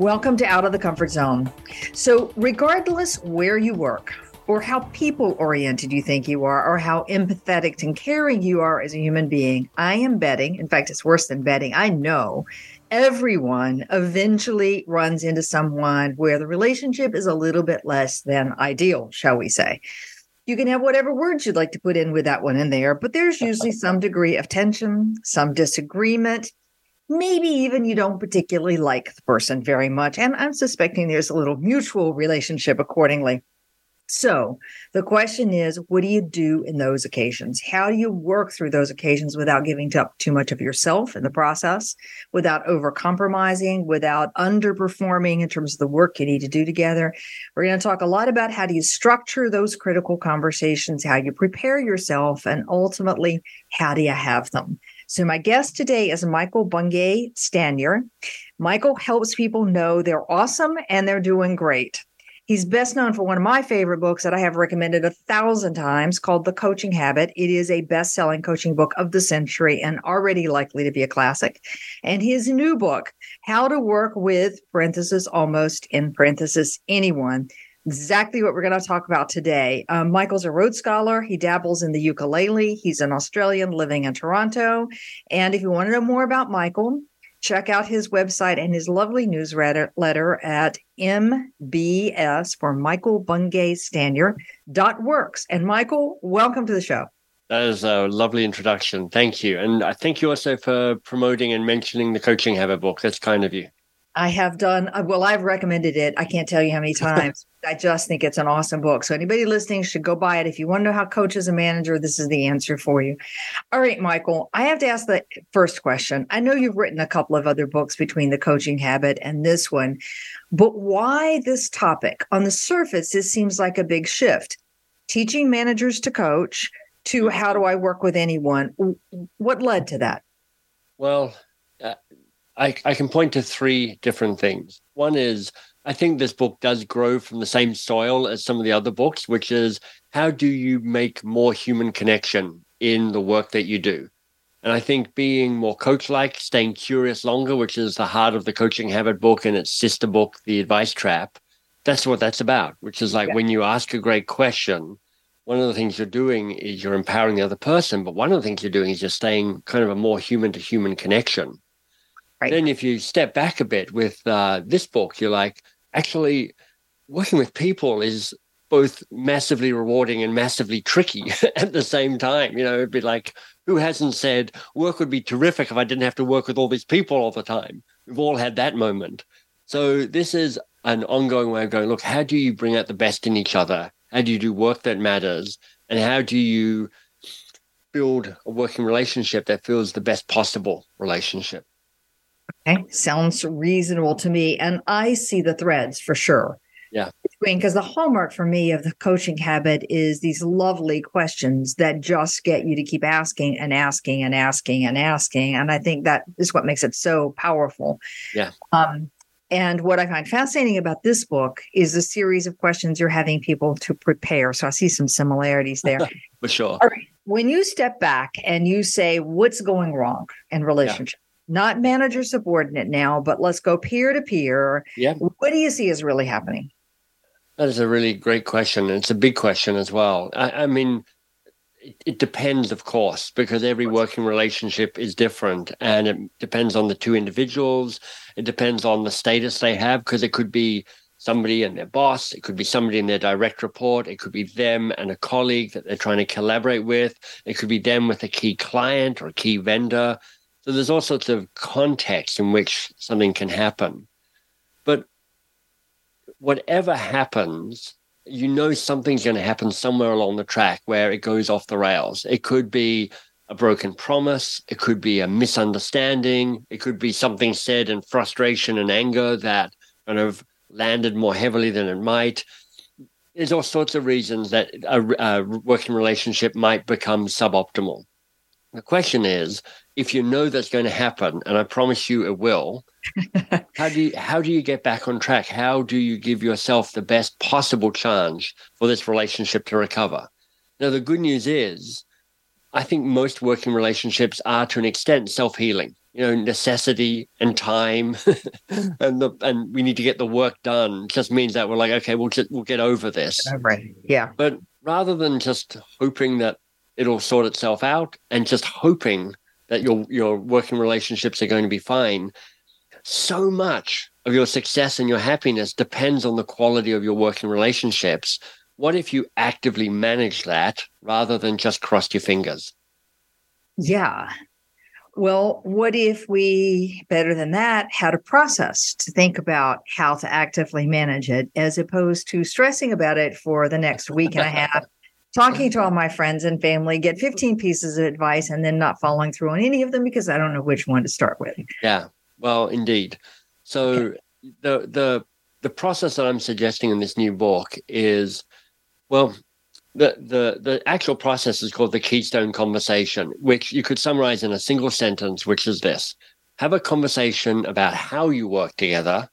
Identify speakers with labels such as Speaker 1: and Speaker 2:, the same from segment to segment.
Speaker 1: Welcome to Out of the Comfort Zone. So, regardless where you work, or how people oriented you think you are, or how empathetic and caring you are as a human being, I am betting, in fact, it's worse than betting, I know everyone eventually runs into someone where the relationship is a little bit less than ideal, shall we say. You can have whatever words you'd like to put in with that one in there, but there's usually some degree of tension, some disagreement, maybe even you don't particularly like the person very much. And I'm suspecting there's a little mutual relationship accordingly. So the question is, what do you do in those occasions? How do you work through those occasions without giving up too much of yourself in the process, without over compromising, without underperforming in terms of the work you need to do together? We're going to talk a lot about how do you structure those critical conversations, how you prepare yourself, and ultimately, how do you have them? So, my guest today is Michael Bungay Stanier. Michael helps people know they're awesome and they're doing great. He's best known for one of my favorite books that I have recommended a thousand times called The Coaching Habit. It is a best selling coaching book of the century and already likely to be a classic. And his new book, How to Work with, parenthesis, almost in parenthesis, anyone, exactly what we're going to talk about today. Um, Michael's a Rhodes Scholar. He dabbles in the ukulele. He's an Australian living in Toronto. And if you want to know more about Michael, check out his website and his lovely newsletter at mbs for Michael Bungay Stanier dot works. And Michael, welcome to the show.
Speaker 2: That is a lovely introduction. Thank you. And I thank you also for promoting and mentioning the Coaching Habit book. That's kind of you.
Speaker 1: I have done uh, well. I've recommended it. I can't tell you how many times. I just think it's an awesome book. So anybody listening should go buy it. If you want to know how coach is a manager, this is the answer for you. All right, Michael. I have to ask the first question. I know you've written a couple of other books between the coaching habit and this one, but why this topic? On the surface, this seems like a big shift. Teaching managers to coach to how do I work with anyone? What led to that?
Speaker 2: Well, uh, I, I can point to three different things. One is I think this book does grow from the same soil as some of the other books, which is how do you make more human connection in the work that you do? And I think being more coach like, staying curious longer, which is the heart of the coaching habit book and its sister book, The Advice Trap, that's what that's about, which is like yeah. when you ask a great question, one of the things you're doing is you're empowering the other person, but one of the things you're doing is you're staying kind of a more human to human connection. Right. Then, if you step back a bit with uh, this book, you're like, actually, working with people is both massively rewarding and massively tricky at the same time. You know, it'd be like, who hasn't said work would be terrific if I didn't have to work with all these people all the time? We've all had that moment. So, this is an ongoing way of going, look, how do you bring out the best in each other? How do you do work that matters? And how do you build a working relationship that feels the best possible relationship?
Speaker 1: Okay, sounds reasonable to me. And I see the threads for sure.
Speaker 2: Yeah.
Speaker 1: Because the hallmark for me of the coaching habit is these lovely questions that just get you to keep asking and asking and asking and asking. And I think that is what makes it so powerful.
Speaker 2: Yeah.
Speaker 1: Um, and what I find fascinating about this book is the series of questions you're having people to prepare. So I see some similarities there.
Speaker 2: For sure.
Speaker 1: Right. When you step back and you say, what's going wrong in relationship? Yeah not manager subordinate now, but let's go peer to peer.
Speaker 2: Yeah.
Speaker 1: What do you see is really happening?
Speaker 2: That is a really great question. It's a big question as well. I, I mean, it, it, depends, of course, because every working relationship is different and it depends on the two individuals. It depends on the status they have, because it could be somebody and their boss, it could be somebody in their direct report, it could be them and a colleague that they're trying to collaborate with, it could be them with a key client or a key vendor. So there's all sorts of context in which something can happen. But whatever happens, you know something's going to happen somewhere along the track where it goes off the rails. It could be a broken promise, it could be a misunderstanding, it could be something said in frustration and anger that kind of landed more heavily than it might. There's all sorts of reasons that a, a working relationship might become suboptimal. The question is, if you know that's going to happen, and I promise you it will, how do you how do you get back on track? How do you give yourself the best possible chance for this relationship to recover? Now, the good news is, I think most working relationships are to an extent self healing. You know, necessity and time, and the and we need to get the work done. Just means that we're like, okay, we'll just we'll get over this.
Speaker 1: Right. Yeah.
Speaker 2: But rather than just hoping that it'll sort itself out and just hoping that your your working relationships are going to be fine, so much of your success and your happiness depends on the quality of your working relationships. What if you actively manage that rather than just cross your fingers?
Speaker 1: Yeah. Well, what if we, better than that, had a process to think about how to actively manage it as opposed to stressing about it for the next week and a half, talking to all my friends and family, get 15 pieces of advice, and then not following through on any of them because I don't know which one to start with.
Speaker 2: Yeah, well, indeed. So okay. the the the process that I'm suggesting in this new book is, well, the the the actual process is called the keystone conversation which you could summarize in a single sentence which is this have a conversation about how you work together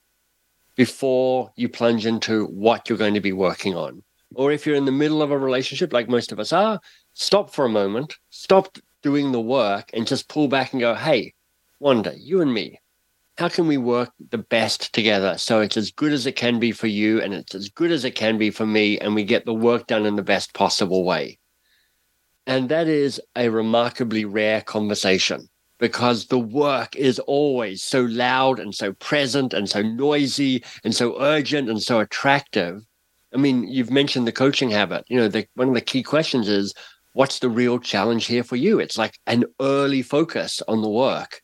Speaker 2: before you plunge into what you're going to be working on or if you're in the middle of a relationship like most of us are stop for a moment stop doing the work and just pull back and go hey wanda you and me how can we work the best together? So it's as good as it can be for you and it's as good as it can be for me and we get the work done in the best possible way. And that is a remarkably rare conversation because the work is always so loud and so present and so noisy and so urgent and so attractive i mean you've mentioned the coaching habit you know the, one of the key questions is what's the real challenge here for you it's like an early focus on the work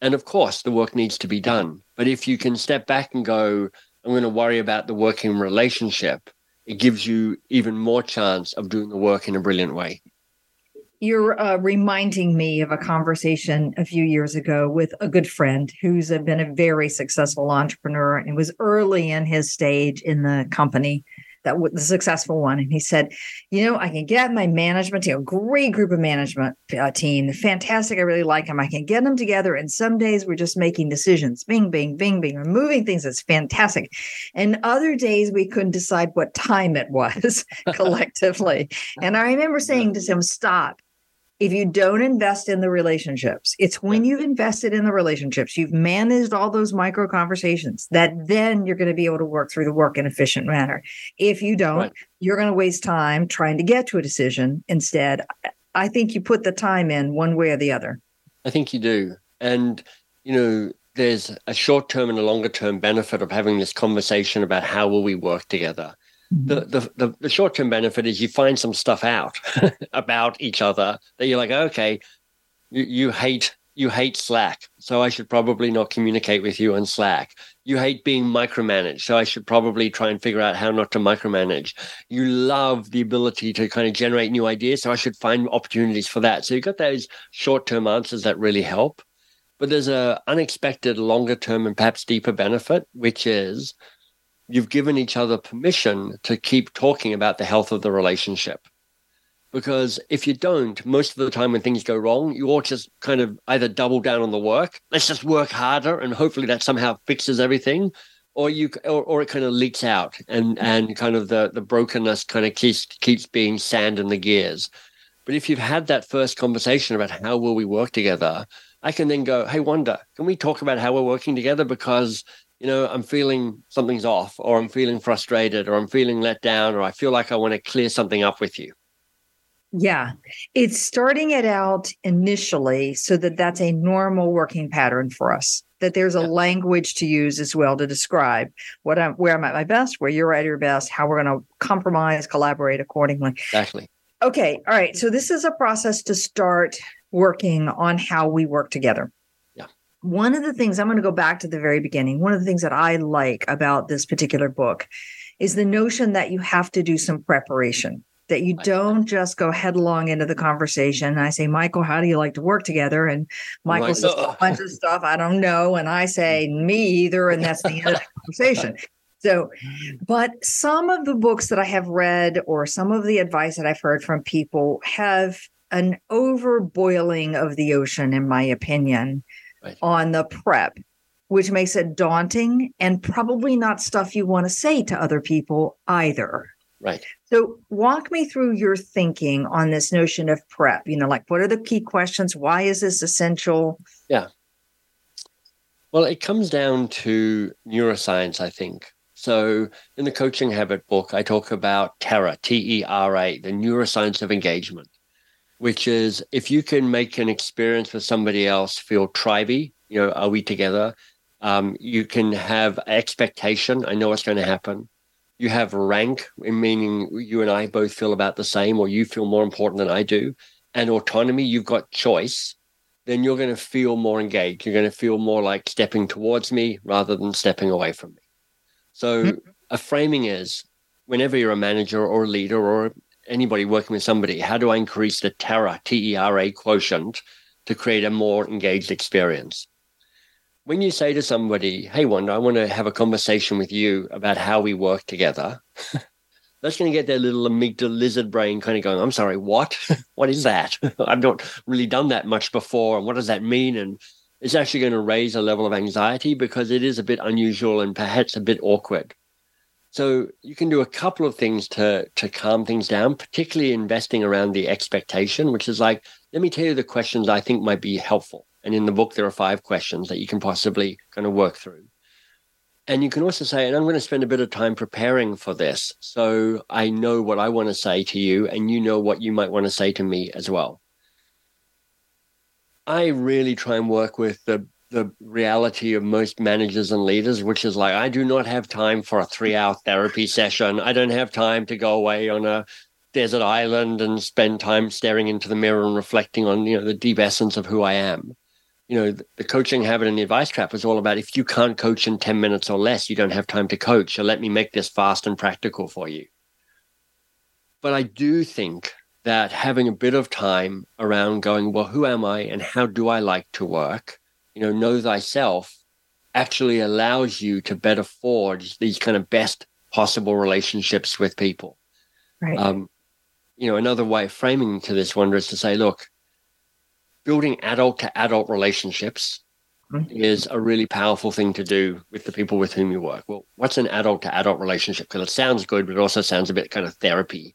Speaker 2: and of course, the work needs to be done. But if you can step back and go, I'm going to worry about the working relationship, it gives you even more chance of doing the work in a brilliant way.
Speaker 1: You're uh, reminding me of a conversation a few years ago with a good friend who's been a very successful entrepreneur and was early in his stage in the company that the successful one. And he said, you know, I can get my management team, a great group of management uh, team, fantastic. I really like them. I can get them together. And some days we're just making decisions, bing, bing, bing, bing, we're moving things. That's fantastic. And other days we couldn't decide what time it was collectively. and I remember saying to him, stop if you don't invest in the relationships, it's when you've invested in the relationships, you've managed all those micro conversations that then you're going to be able to work through the work in efficient manner. If you don't, right. you're going to waste time trying to get to a decision. Instead, I think you put the time in one way or the other.
Speaker 2: I think you do. And, you know, there's a short term and a longer term benefit of having this conversation about how will we work together Mm-hmm. the the the, the short term benefit is you find some stuff out about each other that you're like, okay, you, you hate you hate Slack, so I should probably not communicate with you on Slack. You hate being micromanaged, so I should probably try and figure out how not to micromanage. You love the ability to kind of generate new ideas, so I should find opportunities for that. So you've got those short term answers that really help. But there's a unexpected longer term and perhaps deeper benefit, which is you've given each other permission to keep talking about the health of the relationship. Because if you don't, most of the time when things go wrong, you all just kind of either double down on the work, let's just work harder, and hopefully that somehow fixes everything, or you or, or it kind of leaks out and and kind of the the brokenness kind of keeps keeps being sand in the gears. But if you've had that first conversation about how will we work together, I can then go, hey, Wanda, can we talk about how we're working together? Because you know, I'm feeling something's off, or I'm feeling frustrated, or I'm feeling let down, or I feel like I want to clear something up with you.
Speaker 1: Yeah, it's starting it out initially so that that's a normal working pattern for us. That there's a yeah. language to use as well to describe what I'm, where I'm at my best, where you're at your best, how we're going to compromise, collaborate accordingly.
Speaker 2: Exactly.
Speaker 1: Okay. All right. So this is a process to start working on how we work together one of the things I'm going to go back to the very beginning. One of the things that I like about this particular book is the notion that you have to do some preparation, that you don't just go headlong into the conversation. And I say, Michael, how do you like to work together? And Michael says a bunch of stuff I don't know. And I say, me either. And that's the end of the conversation. So, but some of the books that I have read or some of the advice that I've heard from people have an overboiling of the ocean, in my opinion, right. on the prep, which makes it daunting and probably not stuff you want to say to other people either.
Speaker 2: Right.
Speaker 1: So, walk me through your thinking on this notion of prep. You know, like what are the key questions? Why is this essential?
Speaker 2: Yeah. Well, it comes down to neuroscience, I think. So, in the Coaching Habit book, I talk about TERA, T E R A, the neuroscience of engagement, which is if you can make an experience with somebody else feel tribey, you know, are we together? Um, you can have expectation. I know what's going to happen. You have rank, meaning you and I both feel about the same, or you feel more important than I do. And autonomy, you've got choice then you're going to feel more engaged. You're going to feel more like stepping towards me rather than stepping away from me. So, mm-hmm. a framing is whenever you're a manager or a leader or anybody working with somebody, how do I increase the TERA, T E R A quotient to create a more engaged experience? When you say to somebody, Hey, Wanda, I want to have a conversation with you about how we work together. that's going to get their little amygdala lizard brain kind of going, I'm sorry, what? what is that? I've not really done that much before. And what does that mean? And it's actually going to raise a level of anxiety because it is a bit unusual and perhaps a bit awkward. So you can do a couple of things to to calm things down, particularly investing around the expectation, which is like, let me tell you the questions I think might be helpful. And in the book, there are five questions that you can possibly kind of work through. And you can also say, and I'm going to spend a bit of time preparing for this. So I know what I want to say to you, and you know what you might want to say to me as well. I really try and work with the the reality of most managers and leaders, which is like, I do not have time for a three hour therapy session. I don't have time to go away on a desert island and spend time staring into the mirror and reflecting on, you know, the deep essence of who I am you know, the coaching habit and the advice trap is all about if you can't coach in 10 minutes or less, you don't have time to coach. So let me make this fast and practical for you. But I do think that having a bit of time around going, well, who am I and how do I like to work? You know, know thyself actually allows you to better forge these kind of best possible relationships with people.
Speaker 1: Right. Um,
Speaker 2: you know, another way of framing to this one is to say, look, building adult to adult relationships mm-hmm. is a really powerful thing to do with the people with whom you work. Well, what's an adult to adult relationship? Because it sounds good, but it also sounds a bit kind of therapy.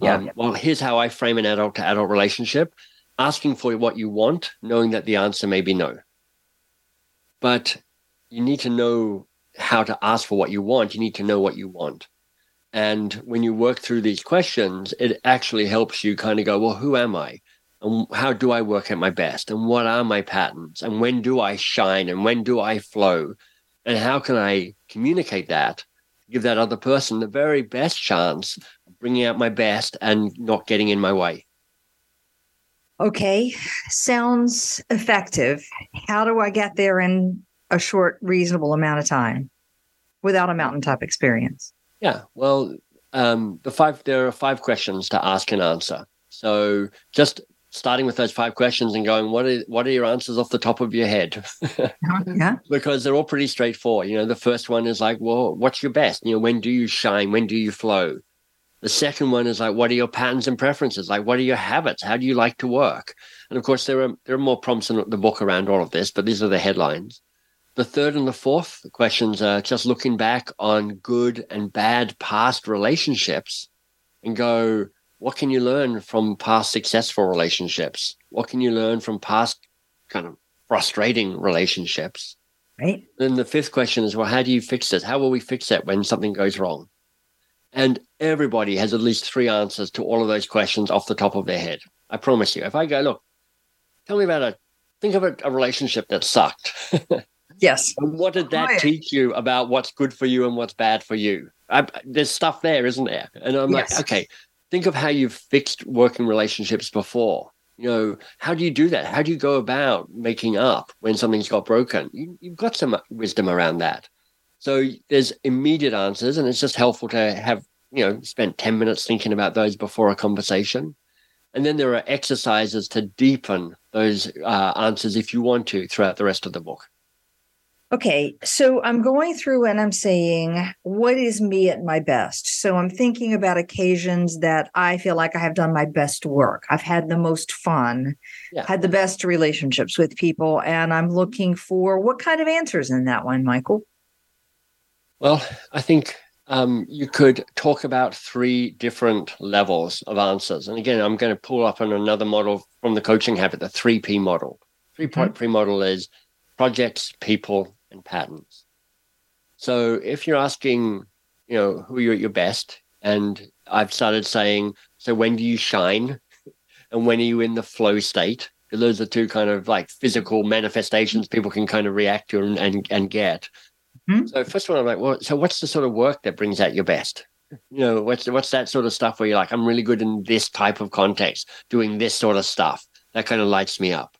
Speaker 1: Yeah. Um,
Speaker 2: well, here's how I frame an adult to adult relationship asking for what you want, knowing that the answer may be no. But you need to know how to ask for what you want. You need to know what you want. And when you work through these questions, it actually helps you kind of go, well, who am I? and how do I work at my best and what are my patterns and when do I shine and when do I flow and how can I communicate that give that other person the very best chance of bringing out my best and not getting in my way
Speaker 1: okay sounds effective how do I get there in a short reasonable amount of time without a mountaintop experience
Speaker 2: yeah well um, the five there are five questions to ask and answer so just starting with those five questions and going, what are what are your answers off the top of your head?
Speaker 1: yeah.
Speaker 2: Because they're all pretty straightforward. You know, the first one is like, well, what's your best? You know, when do you shine? When do you flow? The second one is like, what are your patterns and preferences? Like, what are your habits? How do you like to work? And of course, there are there are more prompts in the book around all of this, but these are the headlines. The third and the fourth questions are just looking back on good and bad past relationships and go, what can you learn from past successful relationships? What can you learn from past kind of frustrating relationships?
Speaker 1: Right.
Speaker 2: Then the fifth question is, well, how do you fix it? How will we fix it when something goes wrong? And everybody has at least three answers to all of those questions off the top of their head. I promise you. If I go, look, tell me about a, think of a, a relationship that sucked.
Speaker 1: yes.
Speaker 2: And what did that oh, yeah. teach you about what's good for you and what's bad for you? I, there's stuff there, isn't there? And I'm yes. like, okay, think of how you've fixed working relationships before. You know, how do you do that? How do you go about making up when something's got broken? You, you've got some wisdom around that. So there's immediate answers, and it's just helpful to have, you know, spent 10 minutes thinking about those before a conversation. And then there are exercises to deepen those uh, answers if you want to throughout the rest of the book.
Speaker 1: Okay, so I'm going through and I'm saying, what is me at my best? So I'm thinking about occasions that I feel like I have done my best work. I've had the most fun, yeah. had the best relationships with people, and I'm looking for what kind of answers in that one, Michael?
Speaker 2: Well, I think um, you could talk about three different levels of answers. And again, I'm going to pull up on another model from the coaching habit, the 3P model. 3 mm-hmm. Model is projects, people, and patterns. So if you're asking, you know, who you're at your best, and I've started saying, so when do you shine, and when are you in the flow state? Those are two kind of like physical manifestations people can kind of react to and and, and get. Mm-hmm. So first of all, I'm like, well, so what's the sort of work that brings out your best? You know, what's what's that sort of stuff where you're like, I'm really good in this type of context, doing this sort of stuff. That kind of lights me up.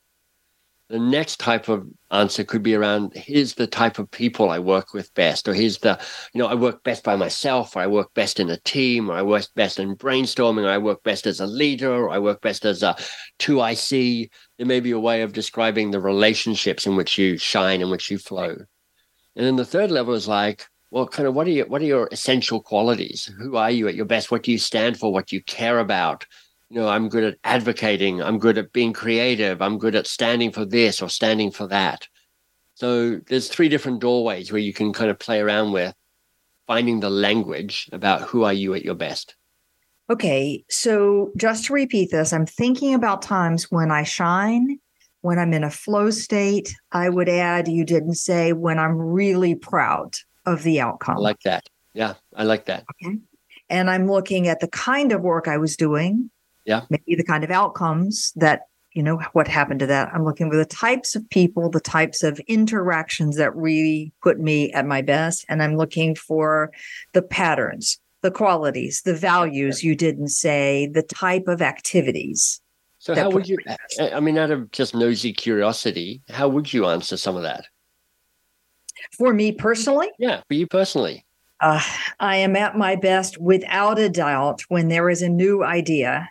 Speaker 2: The next type of answer could be around here's the type of people I work with best, or here's the, you know, I work best by myself, or I work best in a team, or I work best in brainstorming, or I work best as a leader, or I work best as a 2IC. There may be a way of describing the relationships in which you shine, in which you flow. And then the third level is like, well, kind of what are your what are your essential qualities? Who are you at your best? What do you stand for? What do you care about? you know, I'm good at advocating, I'm good at being creative, I'm good at standing for this or standing for that. So there's three different doorways where you can kind of play around with finding the language about who are you at your best.
Speaker 1: Okay, so just to repeat this, I'm thinking about times when I shine, when I'm in a flow state. I would add, you didn't say when I'm really proud of the outcome. I
Speaker 2: like that. Yeah, I like that.
Speaker 1: Okay. And I'm looking at the kind of work I was doing
Speaker 2: yeah
Speaker 1: maybe the kind of outcomes that you know what happened to that i'm looking for the types of people the types of interactions that really put me at my best and i'm looking for the patterns the qualities the values you didn't say the type of activities
Speaker 2: so how would you i mean out of just nosy curiosity how would you answer some of that?
Speaker 1: For me personally?
Speaker 2: Yeah for you personally.
Speaker 1: Uh, I am at my best without a doubt when there is a new idea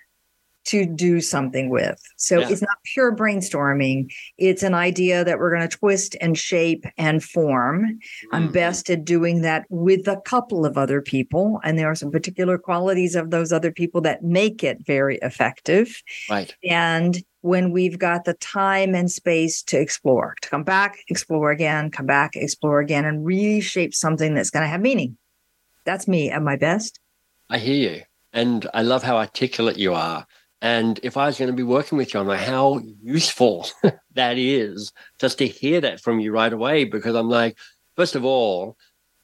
Speaker 1: to do something with. So yeah. it's not pure brainstorming. It's an idea that we're going to twist and shape and form. Mm-hmm. I'm best at doing that with a couple of other people. And there are some particular qualities of those other people that make it very effective.
Speaker 2: Right.
Speaker 1: And when we've got the time and space to explore, to come back, explore again, come back, explore again, and really shape something that's going to have meaning. That's me at my best.
Speaker 2: I hear you. And I love how articulate you are and if I was going to be working with you, I'm like, how useful that is just to hear that from you right away. Because I'm like, first of all,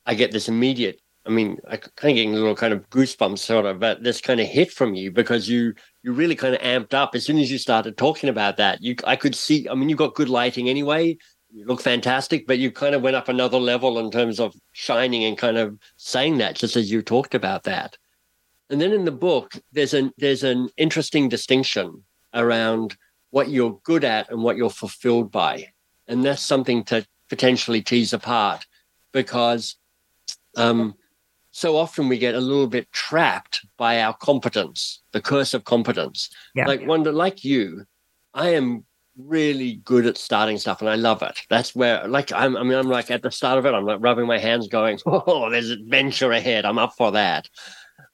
Speaker 2: I get this immediate, I mean, I kind of getting a little kind of goosebumps sort of, but this kind of hit from you because you you really kind of amped up as soon as you started talking about that. You I could see, I mean, you've got good lighting anyway. You look fantastic, but you kind of went up another level in terms of shining and kind of saying that just as you talked about that. And then in the book, there's an there's an interesting distinction around what you're good at and what you're fulfilled by, and that's something to potentially tease apart because um, so often we get a little bit trapped by our competence, the curse of competence. Yeah. Like one like you, I am really good at starting stuff and I love it. That's where like I'm I mean I'm like at the start of it, I'm like rubbing my hands going, Oh, there's adventure ahead. I'm up for that.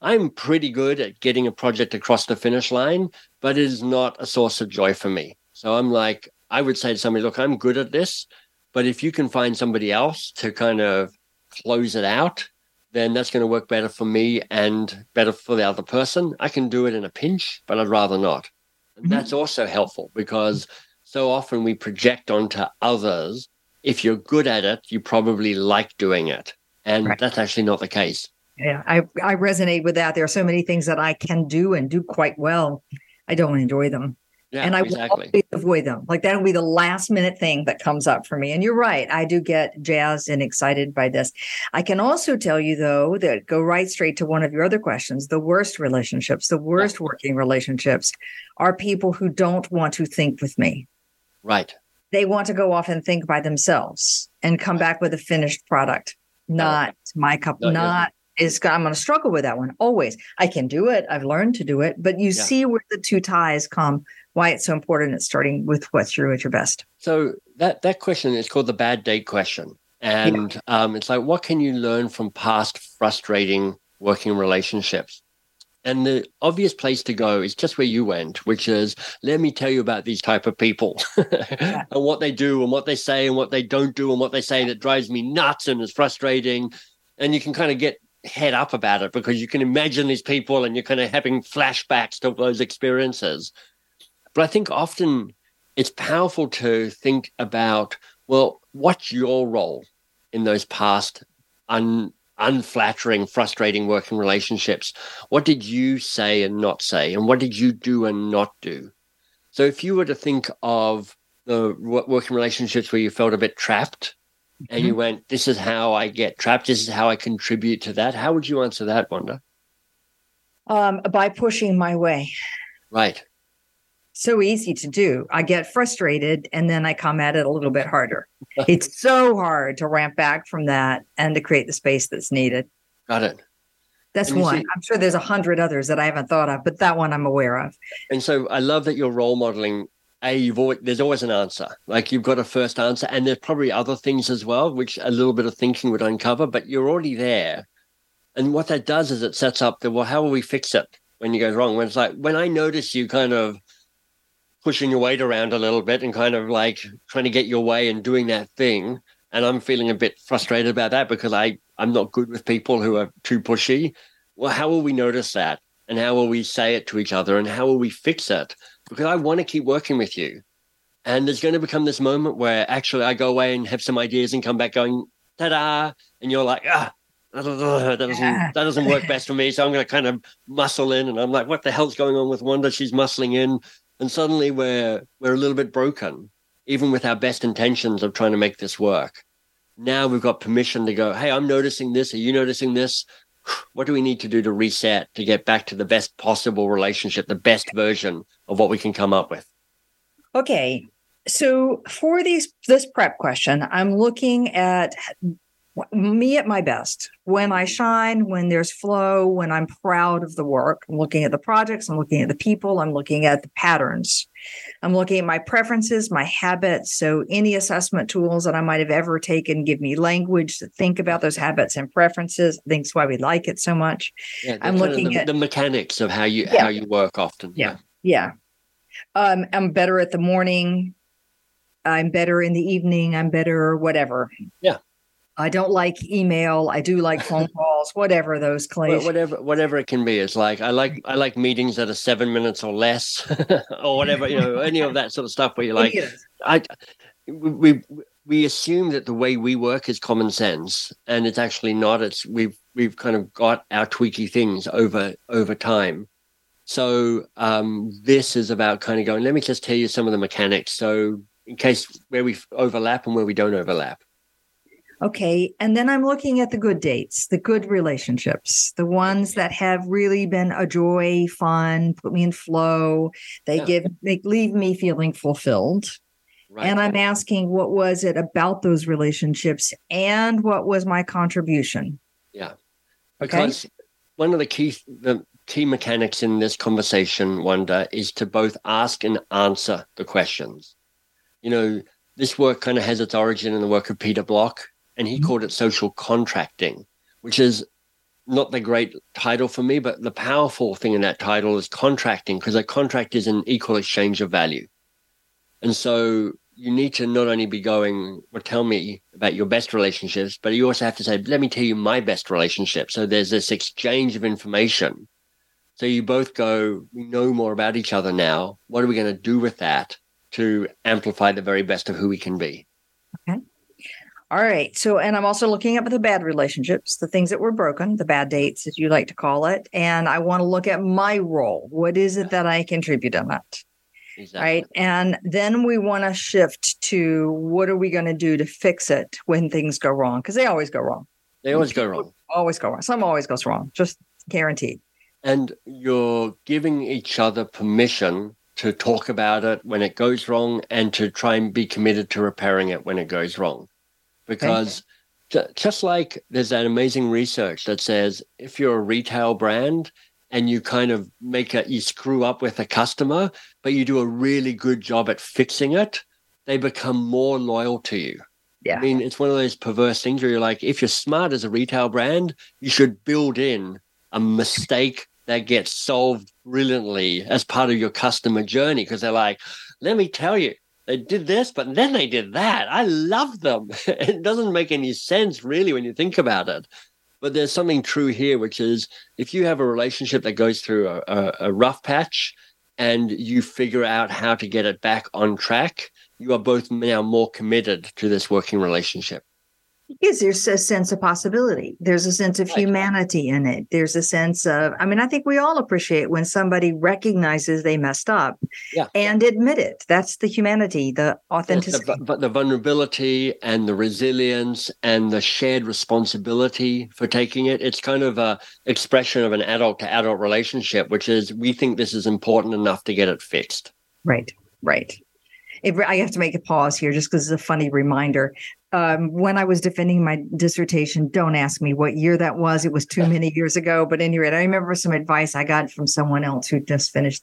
Speaker 2: I'm pretty good at getting a project across the finish line, but it is not a source of joy for me. So I'm like, I would say to somebody, look, I'm good at this, but if you can find somebody else to kind of close it out, then that's going to work better for me and better for the other person. I can do it in a pinch, but I'd rather not. And mm-hmm. that's also helpful because so often we project onto others. If you're good at it, you probably like doing it. And right. that's actually not the case.
Speaker 1: Yeah, I, I resonate with that. There are so many things that I can do and do quite well. I don't enjoy them.
Speaker 2: Yeah,
Speaker 1: and I
Speaker 2: exactly.
Speaker 1: will avoid them. Like that'll be the last minute thing that comes up for me. And you're right. I do get jazzed and excited by this. I can also tell you though that go right straight to one of your other questions. The worst relationships, the worst yeah. working relationships are people who don't want to think with me.
Speaker 2: Right.
Speaker 1: They want to go off and think by themselves and come back with a finished product. Not my cup, no, not is I'm going to struggle with that one always. I can do it. I've learned to do it, but you yeah. see where the two ties come. Why it's so important It's starting with what's your at your best.
Speaker 2: So that that question is called the bad date question, And um, it's like, what can you learn from past frustrating working relationships? And the obvious place to go is just where you went, which is let me tell you about these type of people yeah. and what they do and what they say and what they don't do and what they say that drives me nuts and is frustrating. And you can kind of get head up about it because you can imagine these people and you're kind of having flashbacks to those experiences. But I think often it's powerful to think about, well, what's your role in those past un unflattering, frustrating working relationships. What did you say and not say? And what did you do and not do? So if you were to think of the working relationships where you felt a bit trapped mm-hmm. and you mm-hmm. went, this is how I get trapped, this is how I contribute to that, how would you answer that, Wanda?
Speaker 1: Um, by pushing my way.
Speaker 2: Right
Speaker 1: so easy to do. I get frustrated and then I come at it a little bit harder. it's so hard to ramp back from that and to create the space that's needed.
Speaker 2: Got it.
Speaker 1: That's one. See, I'm sure there's a hundred others that I haven't thought of, but that one I'm aware of.
Speaker 2: And so I love that you're role modeling. A, you've always there's always an answer. Like you've got a first answer, and there's probably other things as well, which a little bit of thinking would uncover. But you're already there, and what that does is it sets up the well, how will we fix it when you go wrong? When it's like when I notice you kind of pushing your weight around a little bit and kind of like trying to get your way and doing that thing. And I'm feeling a bit frustrated about that because I, I'm not good with people who are too pushy. Well, how will we notice that? And how will we say it to each other? And how will we fix it? Because I want to keep working with you. And there's going to become this moment where actually I go away and have some ideas and come back going, ta da. And you're like, ah, that doesn't that doesn't work best for me. So I'm going to kind of muscle in, and I'm like, what the hell's going on with Wanda? She's muscling in, and suddenly we're we're a little bit broken even with our best intentions of trying to make this work now we've got permission to go hey i'm noticing this are you noticing this what do we need to do to reset to get back to the best possible relationship the best version of what we can come up with
Speaker 1: okay so for these this prep question i'm looking at me at my best when I shine, when there's flow, when I'm proud of the work. I'm looking at the projects, I'm looking at the people, I'm looking at the patterns. I'm looking at my preferences, my habits. So, any assessment tools that I might have ever taken give me language to think about those habits and preferences. I think it's why we like it so much.
Speaker 2: Yeah, I'm looking the, at the mechanics of how you yeah. how you work often.
Speaker 1: Yeah, yeah. Um, I'm better at the morning. I'm better in the evening. I'm better, whatever.
Speaker 2: Yeah.
Speaker 1: I don't like email. I do like phone calls, whatever those cliches.
Speaker 2: Whatever, whatever it can be. It's like I like I like meetings that are seven minutes or less, or whatever you know, any of that sort of stuff. Where you're like, I, we we assume that the way we work is common sense, and it's actually not. It's we've we've kind of got our tweaky things over over time. So um, this is about kind of going. Let me just tell you some of the mechanics. So in case where we overlap and where we don't overlap.
Speaker 1: Okay. And then I'm looking at the good dates, the good relationships, the ones that have really been a joy, fun, put me in flow. They yeah. give, they leave me feeling fulfilled. Right. And I'm asking, what was it about those relationships and what was my contribution?
Speaker 2: Yeah. Because okay? one of the key, the key mechanics in this conversation, Wanda, is to both ask and answer the questions. You know, this work kind of has its origin in the work of Peter Block, and he mm-hmm. called it social contracting, which is not the great title for me, but the powerful thing in that title is contracting because a contract is an equal exchange of value. And so you need to not only be going, well, tell me about your best relationships, but you also have to say, let me tell you my best relationship. So there's this exchange of information. So you both go, we know more about each other now. What are we going to do with that to amplify the very best of who we can be?
Speaker 1: All right. So, and I'm also looking at the bad relationships, the things that were broken, the bad dates, as you like to call it. And I want to look at my role. What is it that I contribute in that? Exactly. Right. And then we want to shift to what are we going to do to fix it when things go wrong? Because they always go wrong.
Speaker 2: They always go wrong.
Speaker 1: Always go wrong. Some always goes wrong, just guaranteed.
Speaker 2: And you're giving each other permission to talk about it when it goes wrong and to try and be committed to repairing it when it goes wrong because just like there's that amazing research that says if you're a retail brand and you kind of make a you screw up with a customer but you do a really good job at fixing it they become more loyal to you
Speaker 1: Yeah.
Speaker 2: I mean, it's one of those perverse things where you're like, if you're smart as a retail brand, you should build in a mistake that gets solved brilliantly as part of your customer journey because they're like, let me tell you, they did this, but then they did that. I love them. it doesn't make any sense really when you think about it. But there's something true here, which is if you have a relationship that goes through a, a, a rough patch and you figure out how to get it back on track, you are both now more committed to this working relationship.
Speaker 1: Because there's a sense of possibility. There's a sense of
Speaker 2: Right.
Speaker 1: humanity in it. There's a sense of, I mean, I think we all appreciate when somebody recognizes they messed up
Speaker 2: Yeah.
Speaker 1: and admit it. That's the humanity, the authenticity.
Speaker 2: the, but the vulnerability and the resilience and the shared responsibility for taking it it's kind of a expression of an adult to adult relationship which is we think this is important enough to get it fixed
Speaker 1: Right, right. It, I have to make a pause here just because it's a funny reminder. Um, when I was defending my dissertation, don't ask me what year that was. It was too many years ago. But anyway, I remember some advice I got from someone else who just finished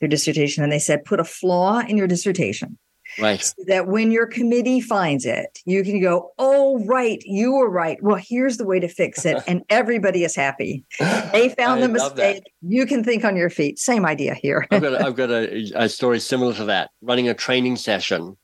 Speaker 1: their dissertation, and they said, "Put a flaw in your dissertation."
Speaker 2: Right
Speaker 1: so that when your committee finds it, you can go, Oh, right, you were right. Well, here's the way to fix it. And everybody is happy. They found the
Speaker 2: love that.
Speaker 1: mistake. You can think on your feet. Same idea here.
Speaker 2: I've got, a, I've got a, a story similar to that. Running a training session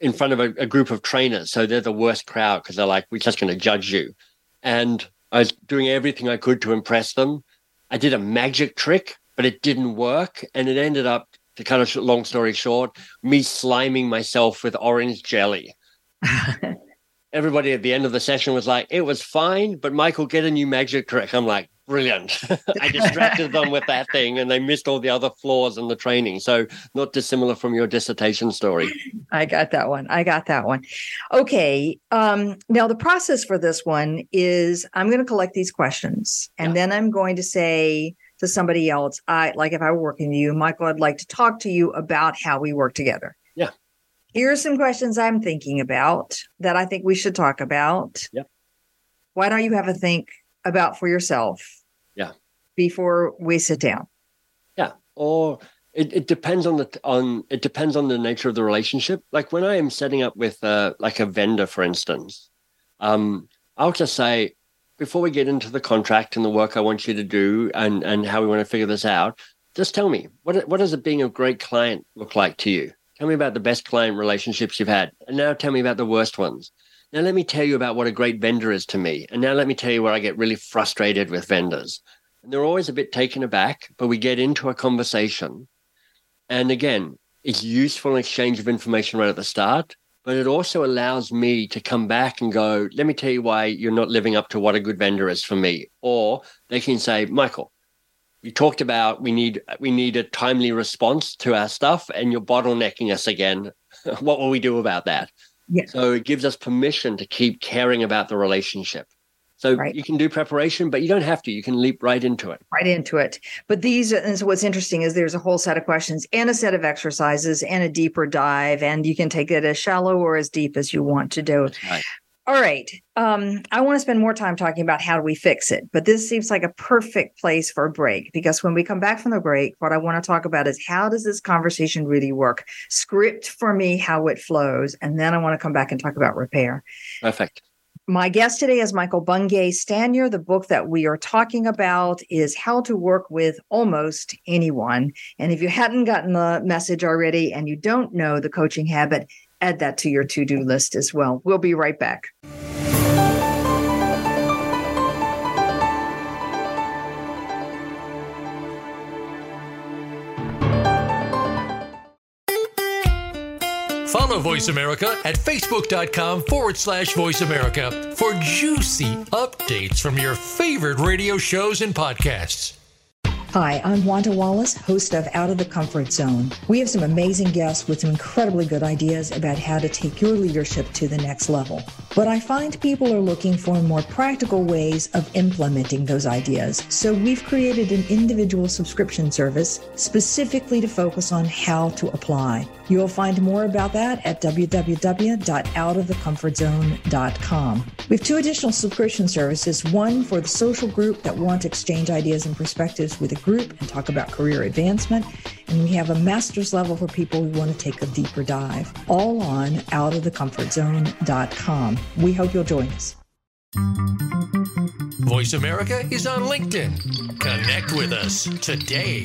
Speaker 2: in front of a, a group of trainers, so they're the worst crowd because they're like, "We're just going to judge you." And I was doing everything I could to impress them. I did a magic trick, but it didn't work, and it ended up, to cut a long story short, me sliming myself with orange jelly. Everybody at the end of the session was like, "It was fine, but Michael, get a new magic trick." I'm like, "Brilliant!" I distracted them with that thing, and they missed all the other flaws in the training. So, not dissimilar from your dissertation story.
Speaker 1: I got that one. I got that one. Okay. Um, now the process for this one is I'm going to collect these questions and then I'm going to say to somebody else, I like if I were working with you, Michael, I'd like to talk to you about how we work together.
Speaker 2: Yeah.
Speaker 1: Here's some questions I'm thinking about that I think we should talk about.
Speaker 2: Yep.
Speaker 1: Why don't you have a think about for yourself?
Speaker 2: Yeah.
Speaker 1: Before we sit down.
Speaker 2: Yeah, or it, it depends on the on it depends on the nature of the relationship. Like when I am setting up with uh, like a vendor, for instance, um, I'll just say before we get into the contract and the work I want you to do and and how we want to figure this out, just tell me what what does it being a great client look like to you? Tell me about the best client relationships you've had, and now tell me about the worst ones. Now let me tell you about what a great vendor is to me, and now let me tell you where I get really frustrated with vendors. And they're always a bit taken aback, but we get into a conversation. And again, it's useful exchange of information right at the start, but it also allows me to come back and go, let me tell you why you're not living up to what a good vendor is for me. Or they can say, Michael, you talked about we need we need a timely response to our stuff and you're bottlenecking us again. what will we do about that? So it gives us permission to keep caring about the relationship. So
Speaker 1: Right.
Speaker 2: you can do preparation, but you don't have to. You can leap right into it.
Speaker 1: right into it. But these, and so what's interesting is there's a whole set of questions and a set of exercises and a deeper dive, and you can take it as shallow or as deep as you want to do.
Speaker 2: Right.
Speaker 1: All right. Um, I want to spend more time talking about how do we fix it, but this seems like a perfect place for a break because when we come back from the break, what I want to talk about is how does this conversation really work? Script for me how it flows, and then I want to come back and talk about repair.
Speaker 2: Perfect.
Speaker 1: My guest today is Michael Bungay Stanier. The book that we are talking about is How to Work with Almost Anyone. And if you hadn't gotten the message already and you don't know the coaching habit, add that to your to do list as well. We'll be right back.
Speaker 3: Follow Voice America at facebook.com forward slash voice America for juicy updates from your favorite radio shows and podcasts.
Speaker 1: Hi, I'm Wanda Wallace, host of Out of the Comfort Zone. We have some amazing guests with some incredibly good ideas about how to take your leadership to the next level. But I find people are looking for more practical ways of implementing those ideas. So we've created an individual subscription service specifically to focus on how to apply. You'll find more about that at www.outofthecomfortzone.com. We have two additional subscription services one for the social group that want to exchange ideas and perspectives with a group and talk about career advancement. And we have a master's level for people who want to take a deeper dive, all on outofthecomfortzone.com. We hope you'll join us.
Speaker 3: Voice America is on LinkedIn. Connect with us today.